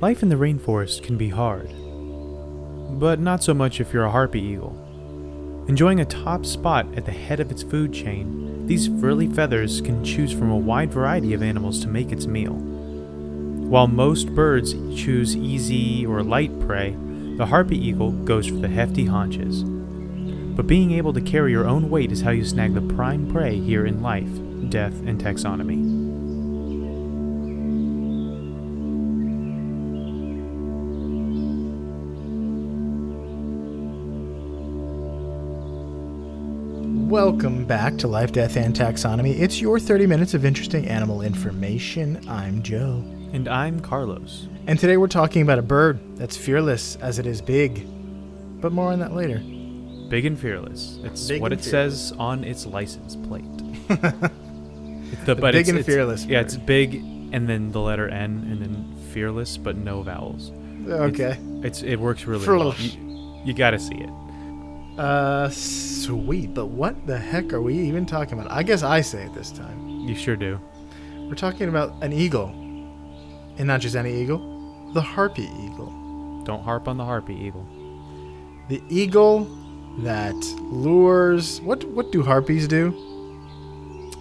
Life in the rainforest can be hard, but not so much if you're a harpy eagle. Enjoying a top spot at the head of its food chain, these frilly feathers can choose from a wide variety of animals to make its meal. While most birds choose easy or light prey, the harpy eagle goes for the hefty haunches. But being able to carry your own weight is how you snag the prime prey here in life, death, and taxonomy. Welcome back to Life, Death, and Taxonomy. It's your 30 minutes of interesting animal information. I'm Joe. And I'm Carlos. And today we're talking about a bird that's fearless as it is big. But more on that later. Big and fearless. It's Big what and it says on its license plate. It's the, The big and fearless Yeah, bird. it's big and then the letter N and then fearless, but no vowels. Okay. It's it works really well. Fearless. You, you got to see it. Uh, sweet. But what the heck are we even talking about? I guess I say it this time. You sure do. We're talking about an eagle. And not just any eagle, the harpy eagle. Don't harp on the harpy eagle. The eagle that lures. What what do harpies do?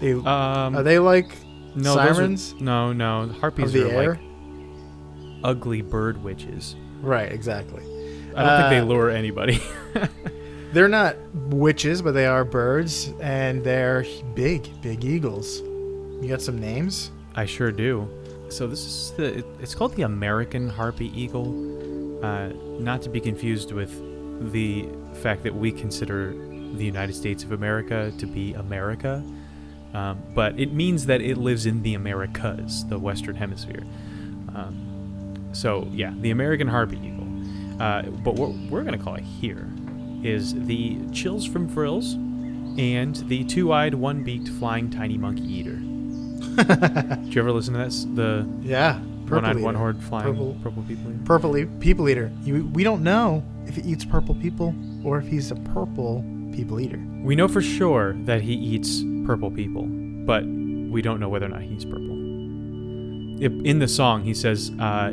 They, Um, are they like no, those are- sirens no, no. Harpies the are air? like ugly bird witches. Right, exactly. I don't think they Uh, lure anybody. They're not witches, but they are birds, and they're big, big eagles. You got some names? I sure do. So this is the. It, it's called the American harpy eagle, uh, not to be confused with the fact that we consider the United States of America to be America, um, but it means that it lives in the Americas, the Western Hemisphere. Um, so yeah, the American harpy eagle. Uh, but what we're gonna call it here is the chills from frills, and the two-eyed, one-beaked flying tiny monkey eater. Did you ever listen to this? The Yeah, one-eyed, eater. one-horned flying Purple- purple, people. eater? Purple e- people eater. You, we don't know if he eats purple people or if he's a purple people eater. We know for sure that he eats purple people, but we don't know whether or not he's purple. In the song, he says, uh,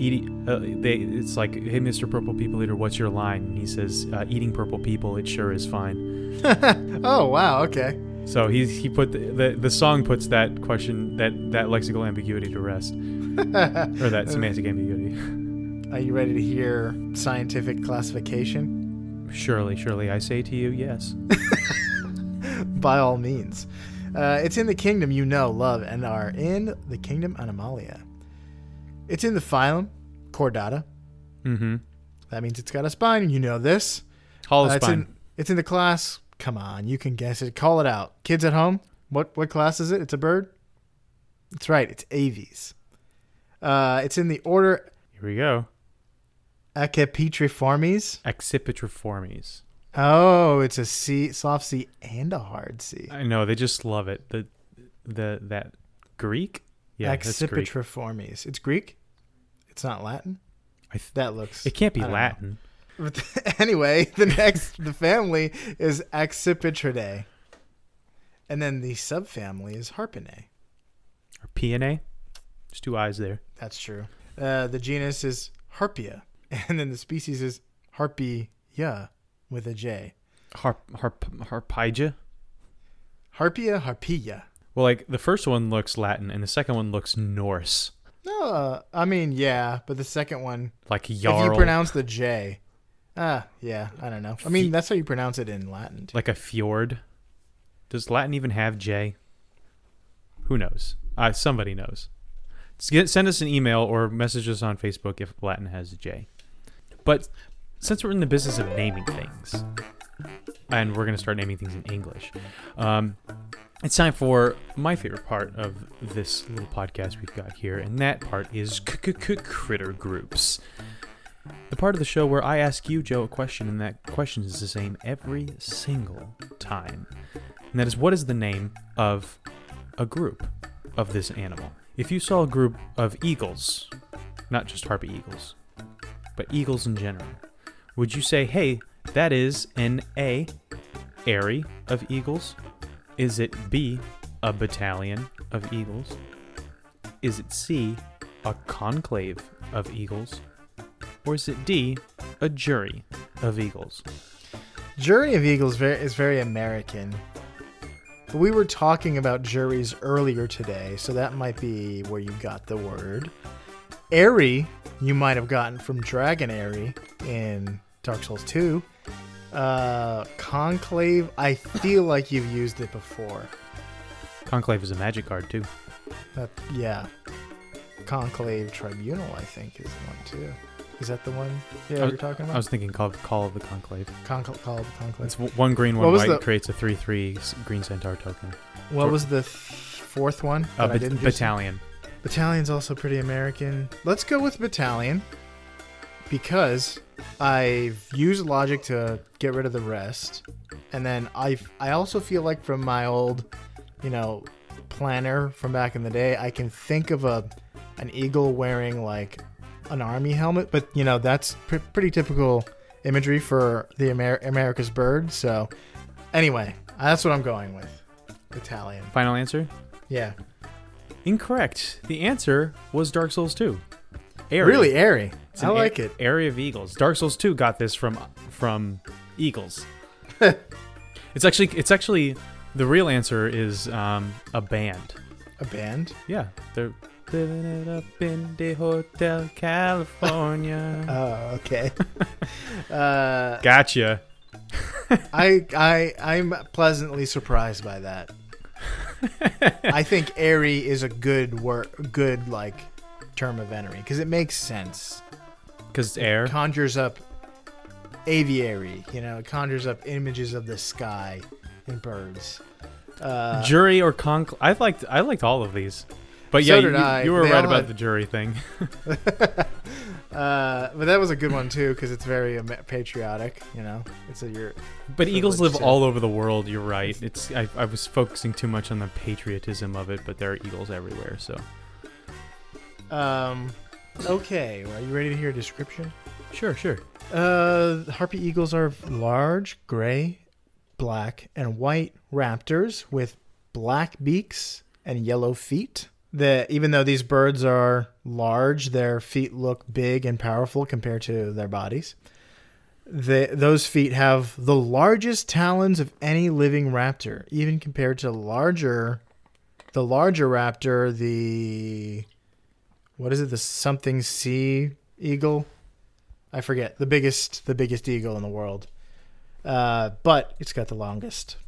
"Eating." Uh, they, it's like, "Hey, Mr. Purple People Eater, what's your line?" And he says, uh, "Eating purple people, it sure is fine." oh wow, okay. So he he put the, the the song puts that question that that lexical ambiguity to rest, or that semantic ambiguity. Are you ready to hear scientific classification? Surely, surely, I say to you, yes. By all means. Uh, it's in the kingdom you know, love, and are in the kingdom Animalia. It's in the phylum Chordata. Mm-hmm. That means it's got a spine, and you know this. Hollow Uh, it's spine. in it's in the class. Come on, you can guess it. Call it out. Kids at home, what what class is it? It's a bird. That's right. It's Aves. Uh, it's in the order Here we go. Acapetriformes. Accipitriformes. Oh, it's a C, soft C, and a hard C. I know they just love it. The the that Greek. Yeah, that's Greek. Accipitriformes. It's Greek. It's not Latin. I th- That looks. It can't be know. Latin. But anyway, the next the family is Accipitridae, and then the subfamily is Harpinae. Or PNA. There's two eyes there. That's true. Uh, the genus is Harpia, and then the species is Harpia with a J. Harp harp harpygia. Harpia, Harpia. Well, like the first one looks Latin, and the second one looks Norse, No, uh, I mean yeah, but the second one, like if you pronounce the J, ah, yeah, I don't know. I mean that's how you pronounce it in Latin. Too. like a fjord. Does Latin even have J? Who knows? Uh, somebody knows. Get- send us an email or message us on Facebook if Latin has a J. But since we're in the business of naming things, and we're going to start naming things in English, um, it's time for my favorite part of this little podcast we've got here, and that part is critter groups. The part of the show where I ask you, Joe, a question, and that question is the same every single time. And that is what is the name of a group of this animal? If you saw a group of eagles, not just harpy eagles, but eagles in general, would you say, hey, that is an A, airy of eagles? Is it B, a battalion of eagles? Is it C, a conclave of eagles? Or is it D, a jury of eagles? Jury of Eagles is very American. But we were talking about juries earlier today, so that might be where you got the word. Airy, you might have gotten from Dragon Aerie in Dark Souls 2. Uh, Conclave, I feel like you've used it before. Conclave is a magic card too. That, yeah. Conclave Tribunal, I think, is the one too. Is that the one yeah, I you're talking about? I was thinking Call, Call of the Conclave. Conclave, Call of the Conclave. It's one green, one white the- creates a 3 3 green centaur token. What was the th- fourth one? Uh, that I bat- didn't do? battalion. Battalion's also pretty American. Let's go with Battalion because I've used logic to get rid of the rest, and then I I also feel like from my old, you know, planner from back in the day, I can think of a an eagle wearing like an army helmet, but you know that's pr- pretty typical imagery for the Amer- America's bird. So anyway, that's what I'm going with. Italian. Final answer? Yeah. Incorrect. The answer was Dark Souls 2. Airy. Really airy. It's I an like a- it. Area of Eagles. Dark Souls 2 got this from from Eagles. it's actually it's actually the real answer is um, a band. A band. Yeah, they're living it up in the Hotel California. Oh, okay. uh, gotcha. I I I'm pleasantly surprised by that. I think airy is a good word, good like term of entry because it makes sense. Because it's air. Conjures up aviary, you know, it conjures up images of the sky and birds. Uh, jury or conclave. I liked I liked all of these. But So yeah, you, I. you were They right about had- the jury thing. uh, but that was a good one too because it's very patriotic. You know, it's a your But eagles live to- all over the world. You're right. It's I, I was focusing too much on the patriotism of it, but there are eagles everywhere. So um. Okay, are you ready to hear a description? sure, sure. Uh, harpy eagles are large, gray, black, and white raptors with black beaks and yellow feet. The even though these birds are large, their feet look big and powerful compared to their bodies. The, those feet have the largest talons of any living raptor, even compared to larger, the larger raptor, the what is it, the something sea eagle? I forget the biggest the biggest eagle in the world. Uh, but it's got the longest.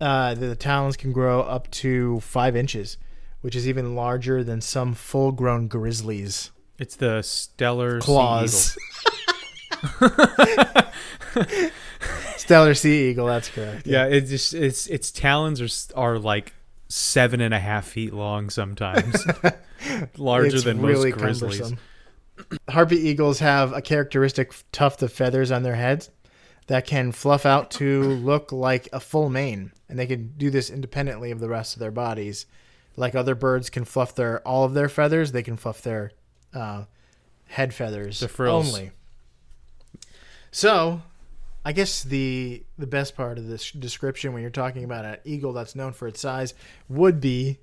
Uh, the, the talons can grow up to five inches, which is even larger than some full-grown grizzlies. It's the Steller sea Claws. Steller sea eagle. That's correct. eagle. Yeah, it just it's its talons are are like seven and a half feet long sometimes, larger It's than really most grizzlies. cumbersome. Harpy eagles have a characteristic tuft of feathers on their heads that can fluff out to look like a full mane, and they can do this independently of the rest of their bodies. Like other birds can fluff their all of their feathers, they can fluff their uh, head feathers The frills. only. So, I guess the the best part of this description when you're talking about an eagle that's known for its size would be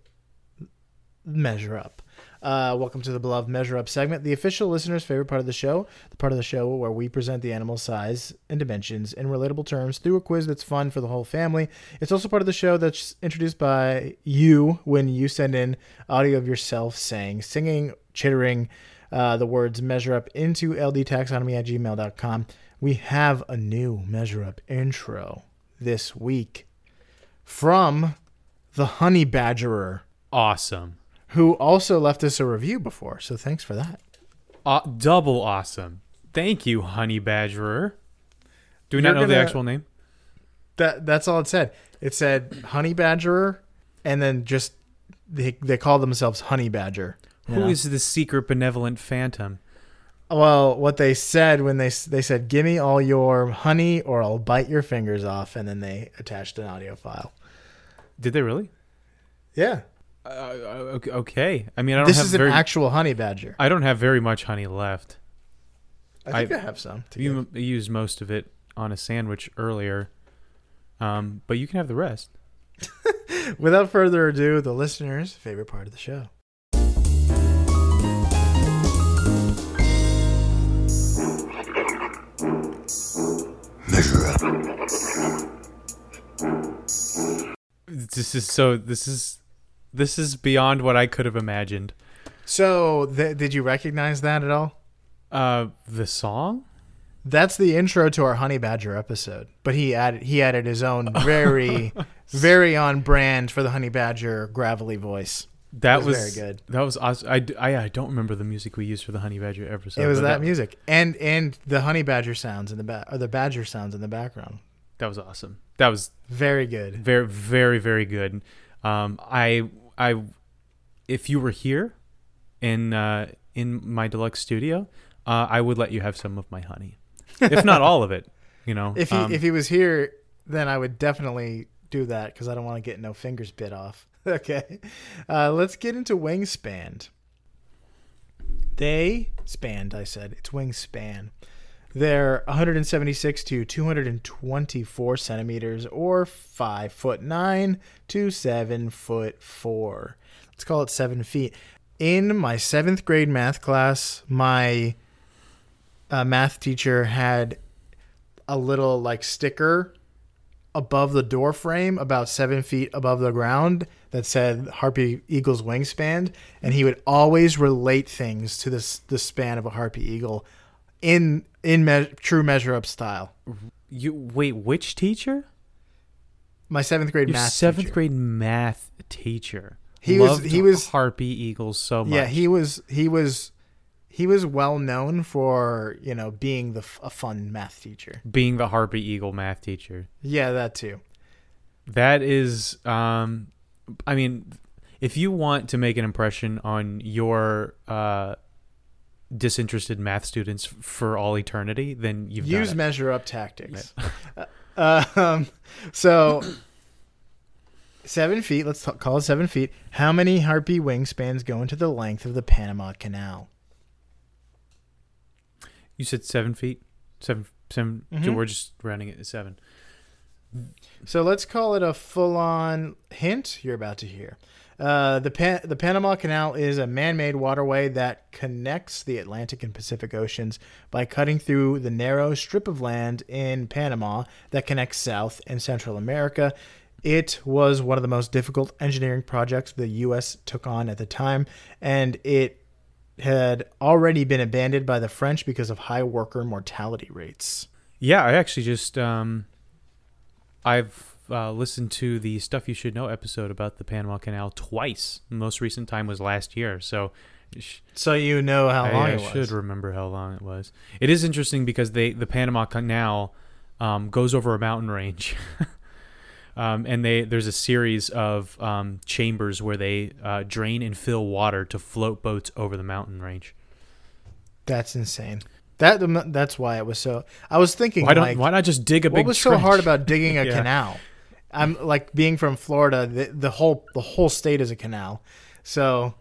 measure up. Uh, welcome to the beloved measure up segment, the official listener's favorite part of the show, the part of the show where we present the animal's size and dimensions in relatable terms through a quiz that's fun for the whole family. It's also part of the show that's introduced by you when you send in audio of yourself saying, singing, chittering uh, the words measure up into ldtaxonomy at gmail.com. We have a new measure up intro this week from the honey badgerer Awesome, who also left us a review before. So thanks for that. uh, double awesome. Thank you, Honey Badgerer. Do we You're not know the gonna- actual name? That that's all it said. It said honey badgerer, and then just they they call themselves honey badger. Who is the secret benevolent phantom? Well? What they said when they they said, "Give me all your honey, or I'll bite your fingers off," and then they attached an audio file. Did they really? Yeah, Uh, okay- okay. I mean, I don't have this is very. an actual honey badger. I don't have very much honey left. I think I, I- have some. To You give. used most of it on a sandwich earlier, um, but you can have the rest. Without further ado, the listener's favorite part of the show. This is so. This is this is beyond what I could have imagined. So, th- did you recognize that at all? Uh, the song. That's the intro to our honey badger episode. But he added he added his own very very on brand for the honey badger gravelly voice. That was, was very good. That was awesome. I I don't remember the music we used for the Honey Badger episode. it was but that music and and the honey badger sounds in the back or the badger sounds in the background. That was awesome. That was Very good. very, very, very good. Um, I, I, if you were here, in uh, in my deluxe studio, uh, I would let you have some of my honey, if not all of it. You know, If he Um, if he was here, then I would definitely do that because I don't want to get no fingers bit off. okay, uh, let's get into wingspan. They spanned. I said it's wingspan. They're 176 to 224 centimeters, or five foot nine to seven foot four. Let's call it seven feet. In my seventh grade math class, my uh, math teacher had a little like sticker above the door frame about seven feet above the ground that said harpy eagle's wingspan and he would always relate things to this the span of a harpy eagle in in me- true measure up style you wait. Which teacher? my seventh grade Your math seventh teacher. grade math teacher. He was- he was- Harpy Eagles so much. yeah he was he was he was well known for you know being the a fun math teacher being the Harpy Eagle math teacher. yeah that too That is, um, I mean, if you want to make an impression on your uh, disinterested math students for all eternity, then you've use measure up tactics. uh, um, so seven feet. Let's t- call it seven feet. How many harpy wingspans go into the length of the Panama Canal? You said seven feet, seven, 7 so Mhm. we're just rounding it to seven. So let's call it a full-on hint you're about to hear. Uh, the Pan- the Panama Canal is a man-made waterway that connects the Atlantic and Pacific Oceans by cutting through the narrow strip of land in Panama that connects South and Central America. It was one of the most difficult engineering projects the U.S. took on at the time, and it had already been abandoned by the French because of high worker mortality rates. Yeah, I actually just um, I've uh, listened to the stuff you should know episode about the Panama Canal twice. The most recent time was last year, so So you know how I, long I it was. should remember how long it was. It is interesting because they the Panama Canal um, goes over a mountain range, um, and they there's a series of um, chambers where they uh, drain and fill water to float boats over the mountain range. That's insane. That that's why it was so. I was thinking, Why don't like, why not just dig a what big? was so hard about digging a Yeah. canal? I'm like being from Florida. The, the whole the whole state is a canal, so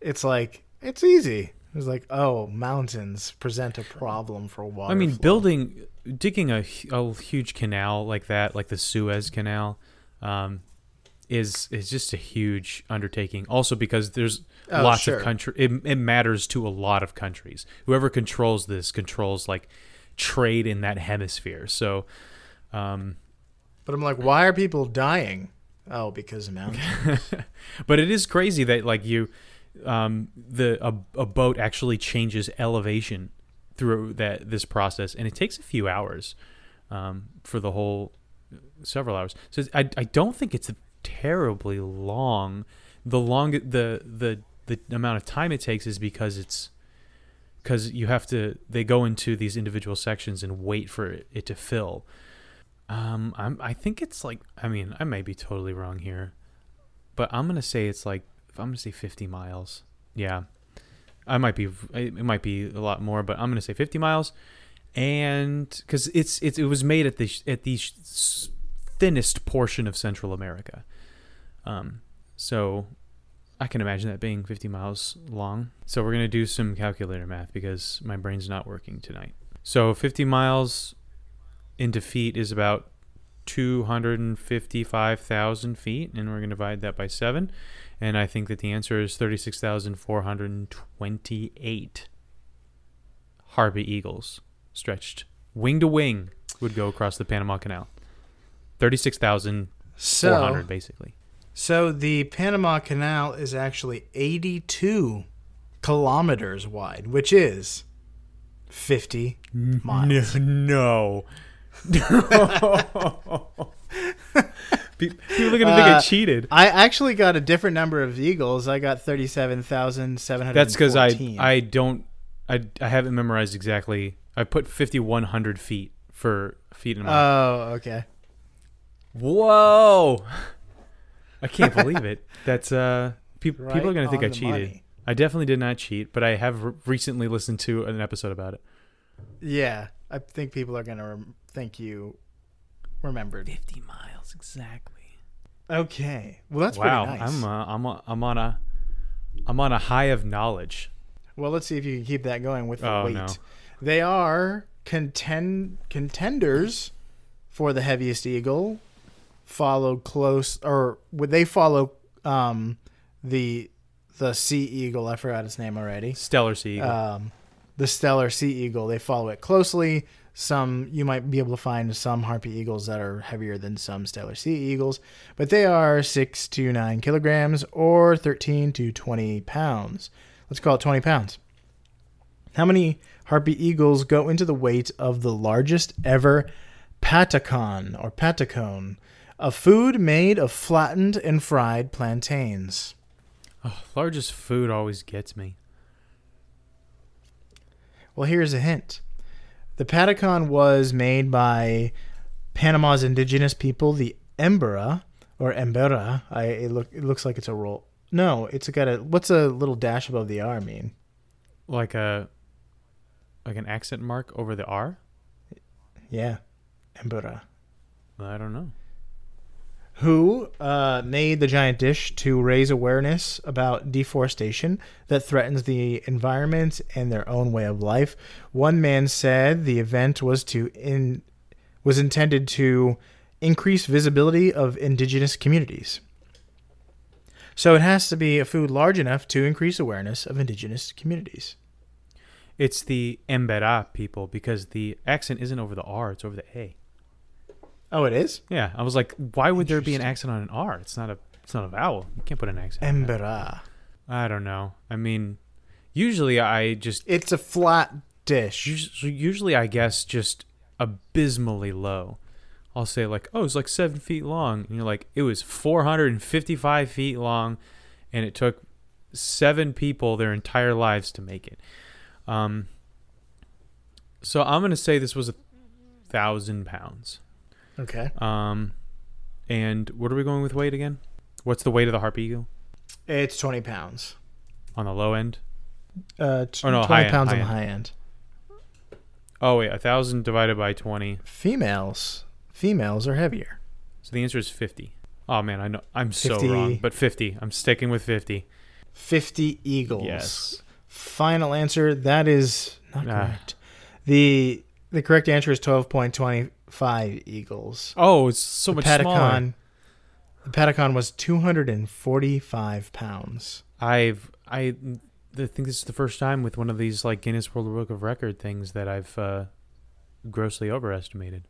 it's like it's easy. It's like oh, mountains present a problem for water. I mean, flow. building, digging a, a huge canal like that, like the Suez Canal, um, is is just a huge undertaking. Also, because there's Oh, lots sure. of country, it, it matters to a lot of countries. Whoever controls this controls like trade in that hemisphere. So, um, But I'm like, why are people dying? Oh, because of mountains. but it is crazy that like you, um, the a, a boat actually changes elevation through that this process, and it takes a few hours um, for the whole several hours. So I I don't think it's terribly long. The long the the the amount of time it takes is because it's because you have to they go into these individual sections and wait for it, it to fill. Um, I'm I think it's like I mean I may be totally wrong here, but I'm gonna say it's like I'm gonna say 50 miles. Yeah, I might be it might be a lot more, but I'm gonna say 50 miles, and because it's it's it was made at the at the thinnest portion of Central America, um, so I can imagine that being 50 miles long. So we're gonna do some calculator math because my brain's not working tonight. So 50 miles into feet is about 255,000 feet, and we're going to divide that by 7. And I think that the answer is 36,428 Harpy Eagles stretched wing to wing would go across the Panama Canal. Thirty-six thousand four So, basically. so the Panama Canal is actually 82 kilometers wide, which is 50 miles. No. Pe- People are gonna think I Uh, cheated. I actually got a different number of eagles. I got 37,700. That's because I I don't I I haven't memorized exactly. I put fifty-one hundred feet for feet in my. Oh, okay. Whoa! I can't believe it. That's uh, peop people are gonna think on I the cheated. money. I definitely did not cheat, but I have re- recently listened to an episode about it. Yeah, I think people are gonna rem- think you remembered. Fifty miles exactly. Okay, well that's wow, pretty nice. I'm uh, I'm uh, I'm on a I'm on a high of knowledge. well, let's see if you can keep that going with the Oh, weight. no. They are contend contenders for the heaviest eagle. Followed close, or would they follow um, the the sea eagle? I forgot its name already. Steller Sea Eagle. um, the Steller sea eagle. They follow it closely. Some you might be able to find some harpy eagles that are heavier than some Steller sea eagles, but they are six to nine kilograms or thirteen to twenty pounds. Let's call it twenty pounds. How many harpy eagles go into the weight of the largest ever patacon or patacone, a food made of flattened and fried plantains? oh, largest food always gets me. Well, here's a hint. The Patacon was made by Panama's indigenous people, the Embera or Embera. I it look it looks like it's a roll. No, it's got a what's a little dash above the R mean? Like a like an accent mark over the R. Yeah, Embera. I don't know. Who uh, made the giant dish to raise awareness about deforestation that threatens the environment and their own way of life? One man said the event was to in was intended to increase visibility of indigenous communities. So it has to be a food large enough to increase awareness of indigenous communities. It's the Embera people because the accent isn't over the R, it's over the A. Oh, it is Yeah, I was like, why would there be an accent on an R? It's not a it's not a vowel. You can't put an accent. on that. Embera. I don't know. I mean, usually I just It's a flat dish. usually, usually I guess just abysmally low. I'll say like, oh, it's like seven feet long, and you're like, it was 455 feet long, and it took seven people their entire lives to make it. Um. So I'm gonna say this was a thousand pounds. Okay. Um, and what are we going with weight again? What's the weight of the harpy eagle It's 20 pounds. on the low end? Uh, t- Oh, no, 20 high end, pounds on the high end. Oh wait, a thousand divided by twenty. Females, females are heavier. So the answer is fifty. Oh man, I know I'm so wrong, but fifty. I'm sticking with fifty. 50 eagles. Yes. Final answer. That is not Ah. correct. The the correct answer is 12.25 eagles. Oh, it's so the much smaller. The Patacon was 245 pounds. I've I, I think this is the first time with one of these like Guinness World Book of Record things that I've uh, grossly overestimated.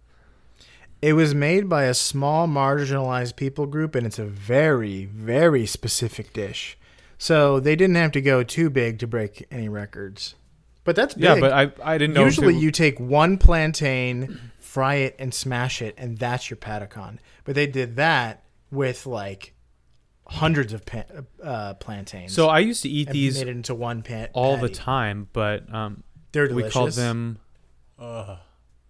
It was made by a small marginalized people group, and it's a very, very specific dish. So they didn't have to go too big to break any records. But that's big. Yeah, but I I didn't know. Usually it- you take one plantain, fry it, and smash it, and that's your patacon. But they did that with like hundreds of pa- uh, plantains. So I used to eat and these made it into one pan. all the time, but um, They're delicious. we delicious. called them, uh,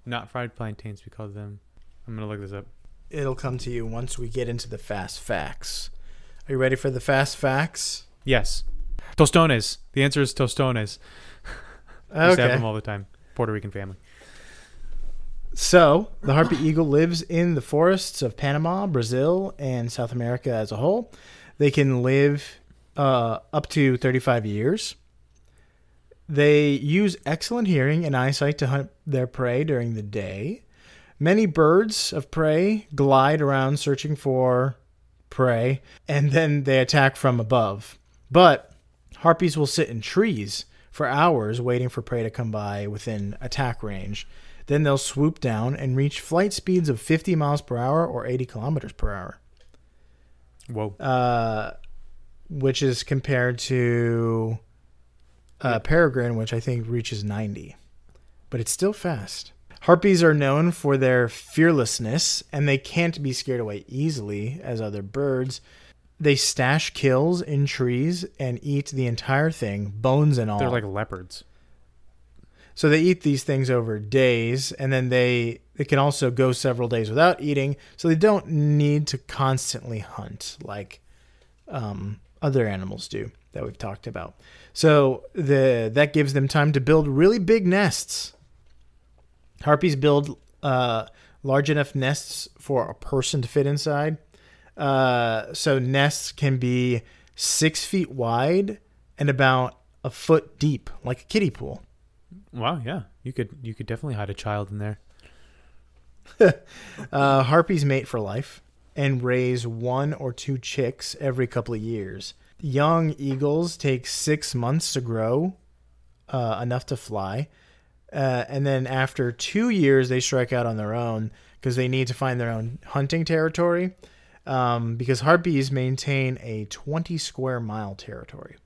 not fried plantains. We called them. I'm gonna look this up. It'll come to you once we get into the fast facts. Are you ready for the fast facts? Yes, tostones. The answer is tostones. I used to have them all the time. Puerto Rican family. So, the harpy eagle lives in the forests of Panama, Brazil, and South America as a whole. They can live uh, up to 35 years. They use excellent hearing and eyesight to hunt their prey during the day. Many birds of prey glide around searching for prey, and then they attack from above. But harpies will sit in trees for hours waiting for prey to come by within attack range. Then they'll swoop down and reach flight speeds of 50 miles per hour or 80 kilometers per hour, Whoa. uh, which is compared to uh, peregrine, which I think reaches 90. But it's still fast. Harpies are known for their fearlessness, and they can't be scared away easily as other birds. They stash kills in trees and eat the entire thing, bones and all. They're like leopards. So they eat these things over days, and then they they can also go several days without eating. So they don't need to constantly hunt like um, other animals do that we've talked about. So the that gives them time to build really big nests. Harpies build uh, large enough nests for a person to fit inside. Uh, so nests can be six feet wide and about a foot deep, like a kiddie pool. Wow. Yeah. You could you could definitely hide a child in there. Uh, harpies mate for life and raise one or two chicks every couple of years. Young eagles take six months to grow uh, enough to fly. Uh, and then after two years, they strike out on their own because they need to find their own hunting territory. Um, because harpies maintain a 20 square mile territory.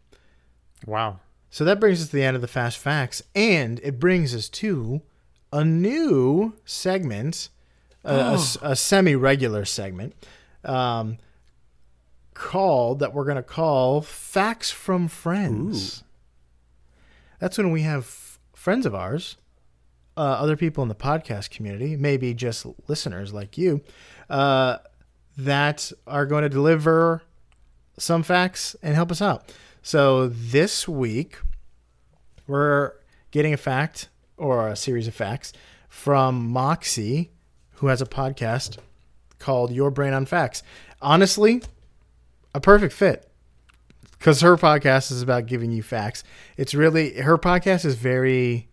Wow. So that brings us to the end of the fast facts, and it brings us to a new segment, a semi-regular segment, um, called that we're going to call "Facts from Friends." That's when we have f- friends of ours, uh, other people in the podcast community, maybe just listeners like you, uh, that are going to deliver some facts and help us out. So this week, we're getting a fact or a series of facts from Moxie, who has a podcast called Your Brain on Facts. Honestly, a perfect fit because her podcast is about giving you facts. It's really her podcast is very,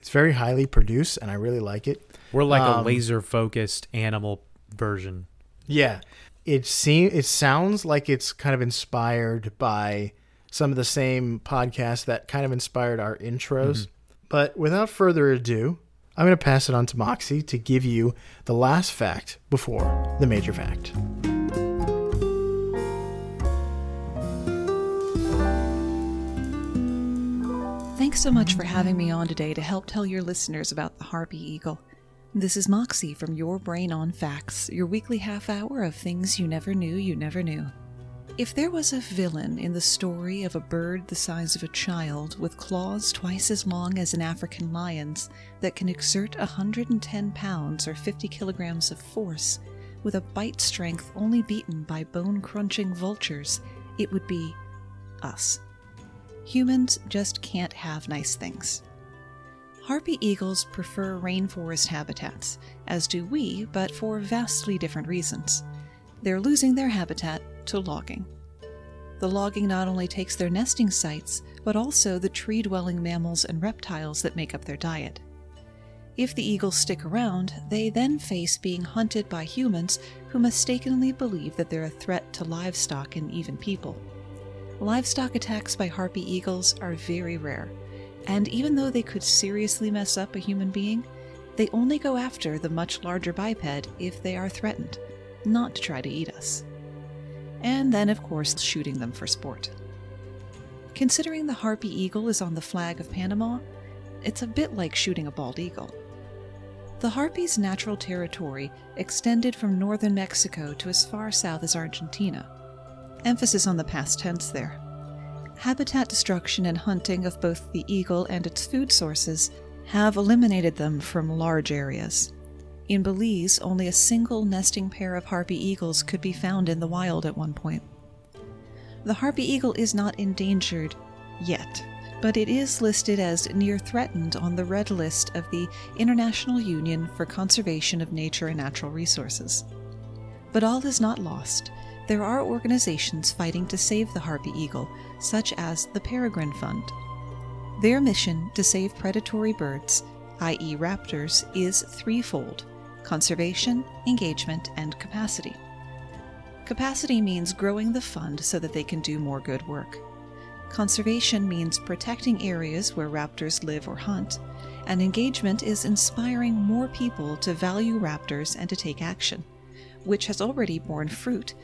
it's very highly produced, and I really like it. We're like a Um, laser focused animal version. Yeah. It seem it sounds like it's kind of inspired by some of the same podcasts that kind of inspired our intros. Mm-hmm. But without further ado, I'm going to pass it on to Moxie to give you the last fact before the major fact. Thanks so much for having me on today to help tell your listeners about the Harpy Eagle. This is Moxie from Your Brain on Facts, your weekly half hour of things you never knew you never knew. If there was a villain in the story of a bird the size of a child with claws twice as long as an African lion's that can exert 110 pounds or 50 kilograms of force with a bite strength only beaten by bone crunching vultures, it would be us. Humans just can't have nice things. Harpy eagles prefer rainforest habitats, as do we, but for vastly different reasons. They're losing their habitat to logging. The logging not only takes their nesting sites, but also the tree dwelling mammals and reptiles that make up their diet. If the eagles stick around, they then face being hunted by humans who mistakenly believe that they're a threat to livestock and even people. Livestock attacks by harpy eagles are very rare, and even though they could seriously mess up a human being, they only go after the much larger biped if they are threatened, not to try to eat us. And then, of course, shooting them for sport. Considering the harpy eagle is on the flag of Panama, it's a bit like shooting a bald eagle. The harpy's natural territory extended from northern Mexico to as far south as Argentina. Emphasis on the past tense there. Habitat destruction and hunting of both the eagle and its food sources have eliminated them from large areas. In Belize, only a single nesting pair of harpy eagles could be found in the wild at one point. The harpy eagle is not endangered yet, but it is listed as near threatened on the red list of the International Union for Conservation of Nature and Natural Resources. But all is not lost. There are organizations fighting to save the harpy eagle, such as the Peregrine Fund. Their mission to save predatory birds, i.e., raptors, is threefold conservation, engagement, and capacity. Capacity means growing the fund so that they can do more good work. Conservation means protecting areas where raptors live or hunt, and engagement is inspiring more people to value raptors and to take action, which has already borne fruit,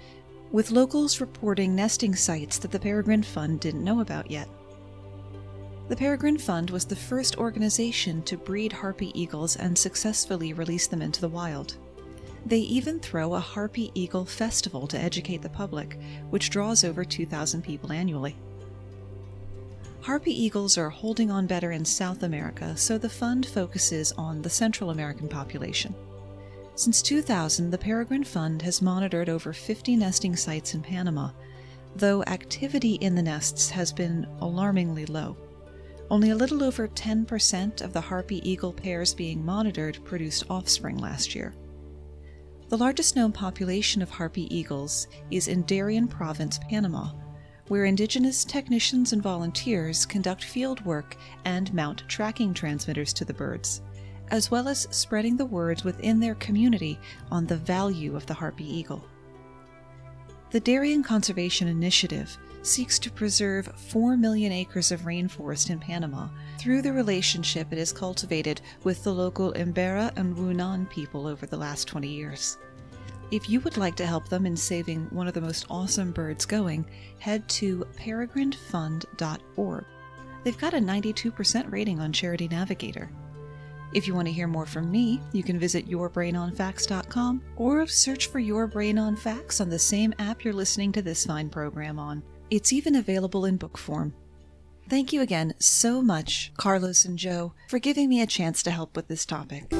with locals reporting nesting sites that the Peregrine Fund didn't know about yet. The Peregrine Fund was the first organization to breed harpy eagles and successfully release them into the wild. They even throw a Harpy Eagle Festival to educate the public, which draws over 2,000 people annually. Harpy eagles are holding on better in South America, so the fund focuses on the Central American population. Since 2000, the Peregrine Fund has monitored over 50 nesting sites in Panama, though activity in the nests has been alarmingly low. Only a little over 10% of the harpy eagle pairs being monitored produced offspring last year. The largest known population of harpy eagles is in Darien Province, Panama, where indigenous technicians and volunteers conduct field work and mount tracking transmitters to the birds, as well as spreading the word within their community on the value of the harpy eagle. The Darien Conservation Initiative seeks to preserve 4 million acres of rainforest in Panama through the relationship it has cultivated with the local Embera and Wounaan people over the last 20 years. If you would like to help them in saving one of the most awesome birds going, head to peregrinefund.org. They've got a 92% rating on Charity Navigator. If you want to hear more from me, you can visit yourbrainonfacts.com or search for Your Brain on Facts on the same app you're listening to this fine program on. It's even available in book form. Thank you again so much, Carlos and Joe, for giving me a chance to help with this topic.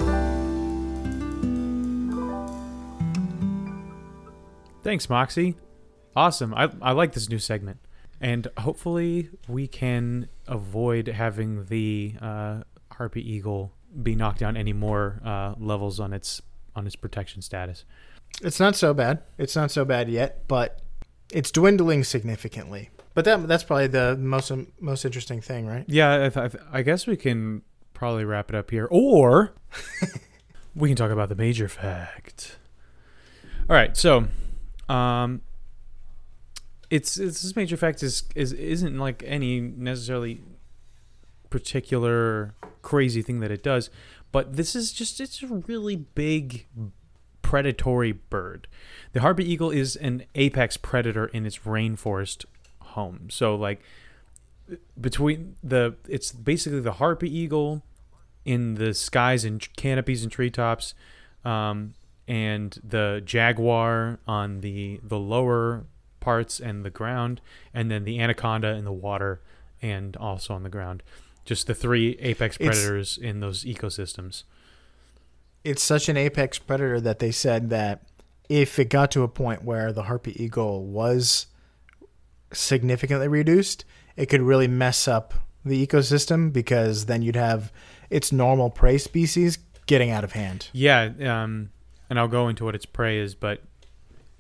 Thanks, Moxie. Awesome. I, I like this new segment. And hopefully we can avoid having the uh, Harpy Eagle be knocked down any more uh, levels on its on its protection status. It's not so bad. It's not so bad yet, but it's dwindling significantly. But that that's probably the most most interesting thing, right? Yeah, I, I guess we can probably wrap it up here, or we can talk about the major fact. All right, so um, it's, it's this major fact is is isn't like any necessarily particular crazy thing that it does, but this is just it's a really big predatory bird. The harpy eagle is an apex predator in its rainforest home. So like between the it's basically the harpy eagle in the skies and canopies and treetops um, and the jaguar on the the lower parts and the ground and then the anaconda in the water and also on the ground just the three apex predators it's, in those ecosystems it's such an apex predator that they said that if it got to a point where the harpy eagle was significantly reduced it could really mess up the ecosystem because then you'd have its normal prey species getting out of hand. Yeah um and I'll go into what its prey is, but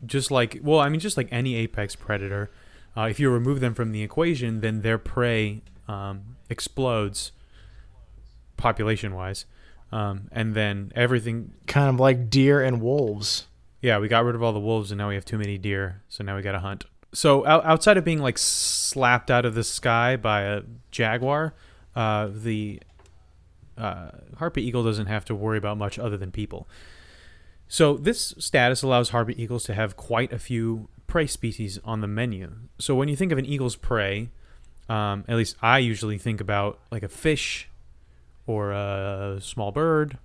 just like well, I mean, just like any apex predator, uh, if you remove them from the equation, then their prey um, explodes population wise, um, and then everything kind of like deer and wolves. Yeah, we got rid of all the wolves, and now we have too many deer, so now we got to hunt. So outside of being like slapped out of the sky by a jaguar, uh, the uh, harpy eagle doesn't have to worry about much other than people. So this status allows harpy eagles to have quite a few prey species on the menu. So when you think of an eagle's prey, um, at least I usually think about like a fish or a small bird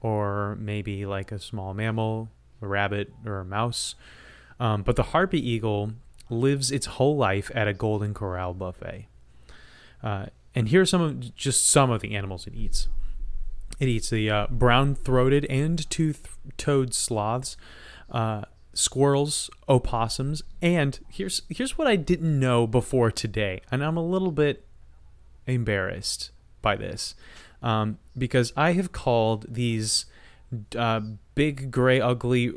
or maybe like a small mammal, a rabbit or a mouse. Um, but the harpy eagle lives its whole life at a golden corral buffet. Uh, and here's some of just some of the animals it eats. It eats the uh, brown-throated and two-toed sloths, uh, squirrels, opossums, and here's here's what I didn't know before today, and I'm a little bit embarrassed by this um, because I have called these uh, big gray ugly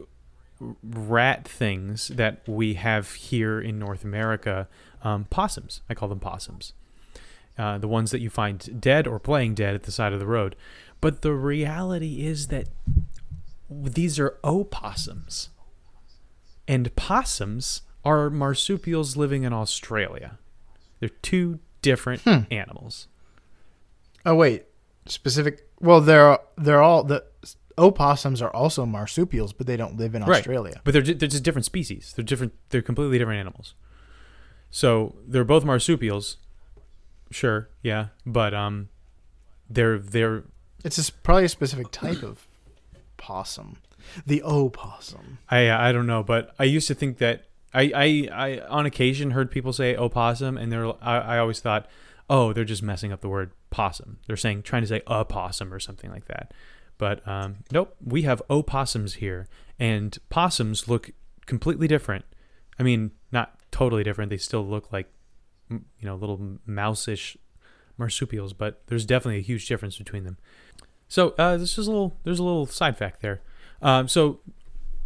rat things that we have here in North America um, possums. I call them possums. Uh, the ones that you find dead or playing dead at the side of the road. But the reality is that these are opossums. And possums are marsupials living in Australia. They're two different hmm. animals. Oh wait. Specific. Well, they're they're all the opossums are also marsupials, but they don't live in Right. Australia. But they're they're just different species. They're different. They're completely different animals. So they're both marsupials. Sure, yeah, but um, they're they're It's probably a specific type of possum, the opossum. I I don't know, but I used to think that I I, I on occasion heard people say opossum, and they're I, I always thought, oh, they're just messing up the word possum. They're saying trying to say a possum or something like that. But um, nope, we have opossums here, and possums look completely different. I mean, not totally different. They still look like you know little mouse-ish marsupials, but there's definitely a huge difference between them. So uh, this is a little. There's a little side fact there. Um, so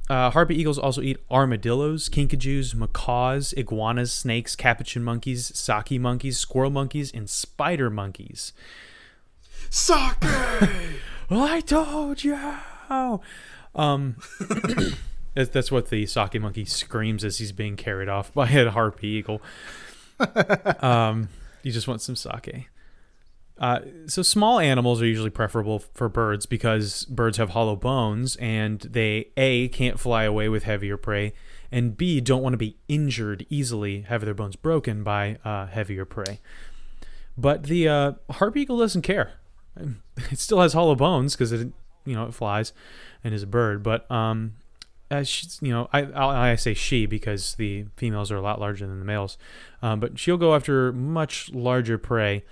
uh, harpy eagles also eat armadillos, kinkajous, macaws, iguanas, snakes, capuchin monkeys, saki monkeys, squirrel monkeys, and spider monkeys. Sake. I told you. Um, that's, that's what the sake monkey screams as he's being carried off by a harpy eagle. um, you just want some sake. Uh, so small animals are usually preferable for birds because birds have hollow bones and they a can't fly away with heavier prey and b don't want to be injured easily have their bones broken by uh, heavier prey. But the uh, harpy eagle doesn't care. It still has hollow bones because it you know it flies and is a bird but um as she, you know I, I I say she because the females are a lot larger than the males um, but she'll go after much larger prey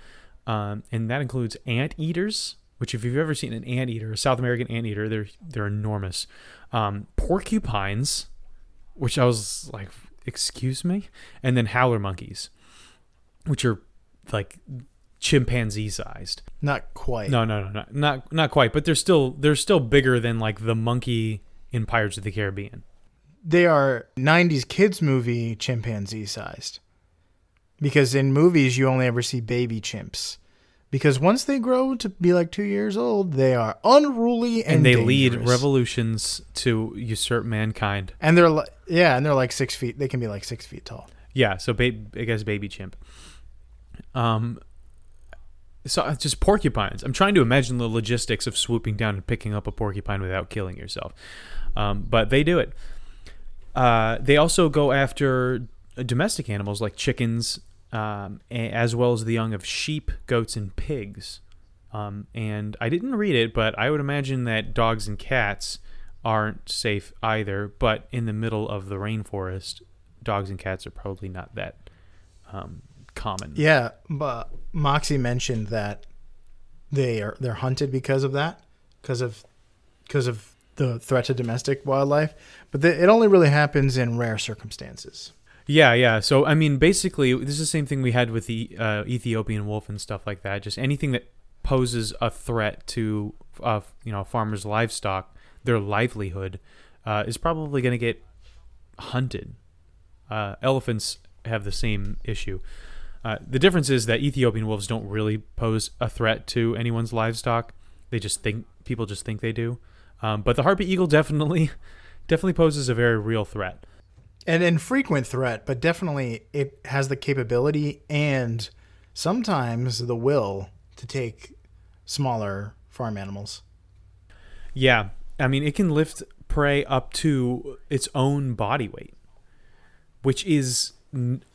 um, and that includes ant eaters which if you've ever seen an ant eater a south american ant eater they're they're enormous um, porcupines which i was like excuse me and then howler monkeys which are like chimpanzee sized Not quite. no, no, no, no, not not quite. But they're still they're still bigger than like the monkey in Pirates of the Caribbean. They are 90s kids movie chimpanzee sized. Because in movies, you only ever see baby chimps. Because once they grow to be like two years old, they are unruly and, And, they lead revolutions to usurp mankind. And they're like, yeah, and they're like six feet. They can be like six feet tall. Yeah, so ba- I guess baby chimp. Um, so uh, just porcupines. I'm trying to imagine the logistics of swooping down and picking up a porcupine without killing yourself. Um, but they do it. Uh, they also go after domestic animals like chickens, um, as well as the young of sheep, goats, and pigs. Um, and I didn't read it, but I would imagine that dogs and cats aren't safe either. But in the middle of the rainforest, dogs and cats are probably not that um, common. Yeah, but Moxie mentioned that they are they're hunted because of that, because of because of the threat to domestic wildlife. But it only really happens in rare circumstances. Yeah, yeah. So I mean, basically, this is the same thing we had with the uh, Ethiopian wolf and stuff like that. Just anything that poses a threat to, uh, you know, farmers' livestock, their livelihood, uh, is probably going to get hunted. Uh, elephants have the same issue. Uh, the difference is that Ethiopian wolves don't really pose a threat to anyone's livestock. They just think people just think they do. Um, but the harpy eagle definitely, definitely poses a very real threat. An infrequent threat, but definitely it has the capability and sometimes the will to take smaller farm animals. Yeah, I mean, it can lift prey up to its own body weight, which is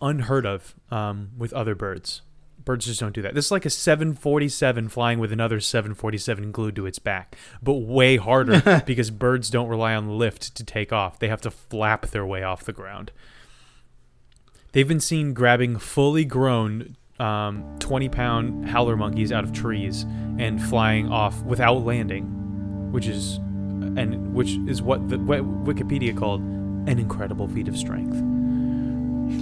unheard of um, with other birds. Birds just don't do that. This is like a 747 flying with another 747 glued to its back, but way harder because birds don't rely on lift to take off. They have to flap their way off the ground. They've been seen grabbing fully grown um, 20 pound howler monkeys out of trees and flying off without landing, which is and which is what the what Wikipedia called an incredible feat of strength.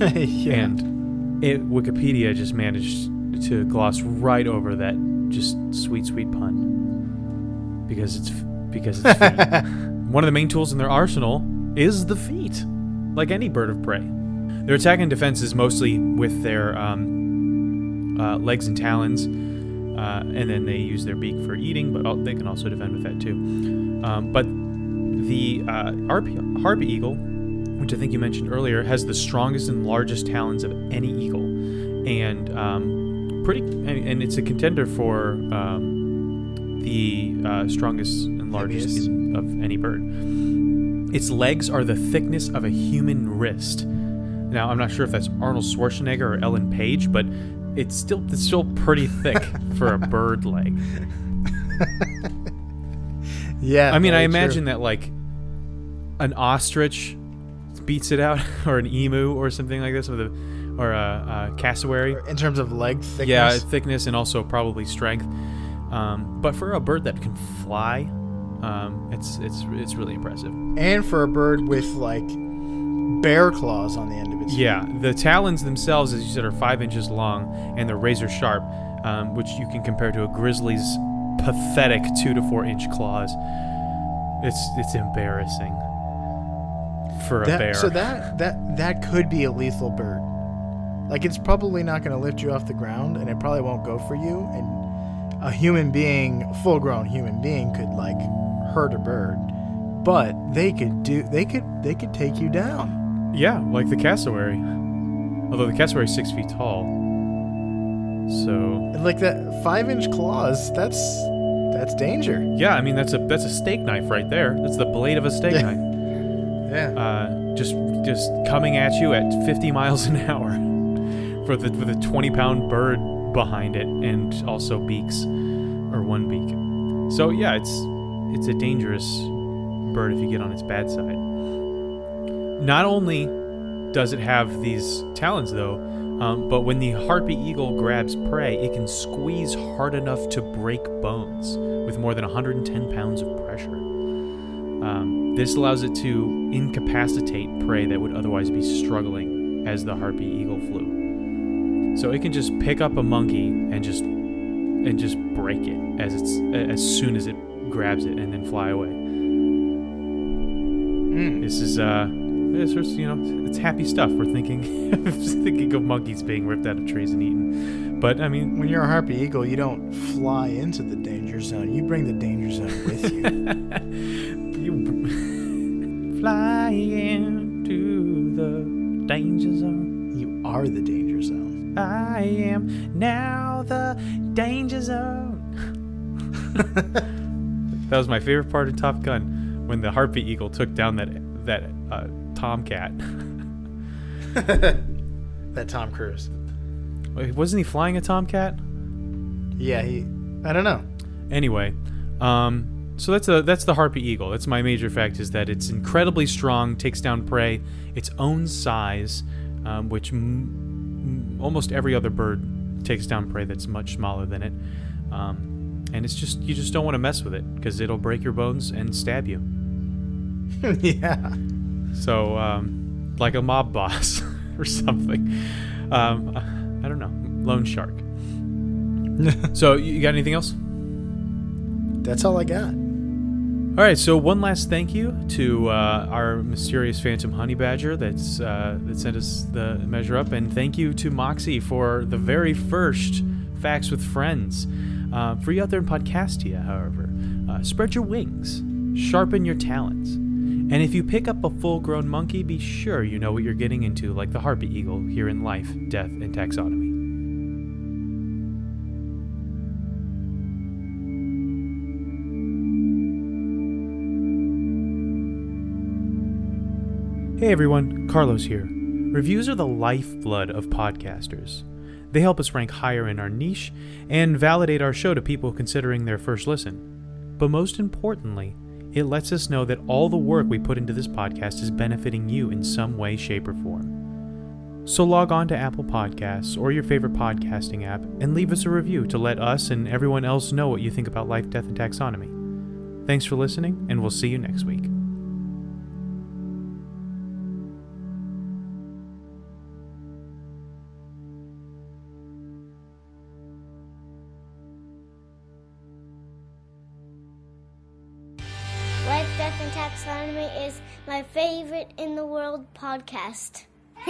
yeah. And it Wikipedia just managed to gloss right over that just sweet sweet pun because it's because it's feet. One of the main tools in their arsenal is the feet, like any bird of prey. Their attack and defense is mostly with their um, uh, legs and talons, uh, and then they use their beak for eating, but they can also defend with that too. Um, but the uh, harpy, harpy eagle, which I think you mentioned earlier, has the strongest and largest talons of any eagle, and um, pretty, and, it's a contender for um, the uh, strongest and largest in- of any bird. Its legs are the thickness of a human wrist. Now, I'm not sure if that's Arnold Schwarzenegger or Ellen Page, but it's still it's still pretty thick for a bird leg. Yeah. I mean, I very true. imagine that like an ostrich beats it out, or an emu, or something like this, with a or a, a cassowary. in terms of leg thickness. Yeah, thickness and also probably strength. Um, but for a bird that can fly, um, it's it's it's really impressive. and for a bird with like bear claws on the end of its Yeah, the talons themselves, as you said, are five inches long and they're razor sharp, um, which you can compare to a grizzly's pathetic two to four inch claws. It's it's embarrassing for a That- bear. So that that that could be a lethal bird. Like it's probably not going to lift you off the ground, and it probably won't go for you. And a human being, full-grown human being, could like hurt a bird, but they could do they could they could take you down. yeah, like the cassowary. Although the cassowary is six feet tall, so And like that five-inch claws, that's that's danger. yeah, I mean that's a that's a steak knife right there. That's the blade of a steak Yeah. knife. Yeah. uh, just just coming at you at 50 miles an hour for the with a 20 pound bird behind it and also beaks or one beak. So yeah, it's it's a dangerous bird if you get on its bad side. Not only does it have these talons though, um, but when the harpy eagle grabs prey, it can squeeze hard enough to break bones with more than 110 pounds of pressure. Um, this allows it to incapacitate prey that would otherwise be struggling as the harpy eagle flew. So it can just pick up a monkey and just and just break it as it's as soon as it grabs it and then fly away. Mm. This is uh, it's just, you know it's happy stuff. We're thinking thinking of monkeys being ripped out of trees and eaten, but I mean When you're a harpy eagle, you don't fly into the danger zone. You bring the danger zone with you. you fly into the danger zone. you are the danger. I am now the danger zone. that was my favorite part of Top Gun when the Harpy Eagle took down that that uh, tomcat. That Tom Cruise. Wait, Wasn't he flying a tomcat? Yeah, he. I don't know. Anyway, um, so that's a that's the harpy eagle. That's my major fact is that it's incredibly strong, takes down prey its own size, um, which m- m- almost every other bird takes down prey that's much smaller than it. Um, and it's just you just don't want to mess with it because it'll break your bones and stab you. yeah. So um, like a mob boss or something. Um, I don't know, loan shark. so you got anything else? That's all I got. All right, so one last thank you to uh, our mysterious phantom honey badger that's uh, that sent us the measure up, and thank you to Moxie for the very first facts with friends. Uh, for you out there in Podcastia, however, uh, spread your wings, sharpen your talents, and if you pick up a full-grown monkey, be sure you know what you're getting into, like the harpy eagle here in life, death, and taxonomy. Hey everyone, Carlos here. Reviews are the lifeblood of podcasters. They help us rank higher in our niche and validate our show to people considering their first listen. But most importantly, it lets us know that all the work we put into this podcast is benefiting you in some way, shape, or form. So log on to Apple Podcasts or your favorite podcasting app and leave us a review to let us and everyone else know what you think about life, death, and taxonomy. Thanks for listening, and we'll see you next week. In the world podcast.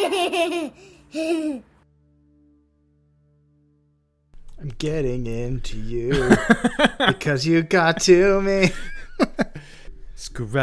I'm getting into you because you got to me. Scribe.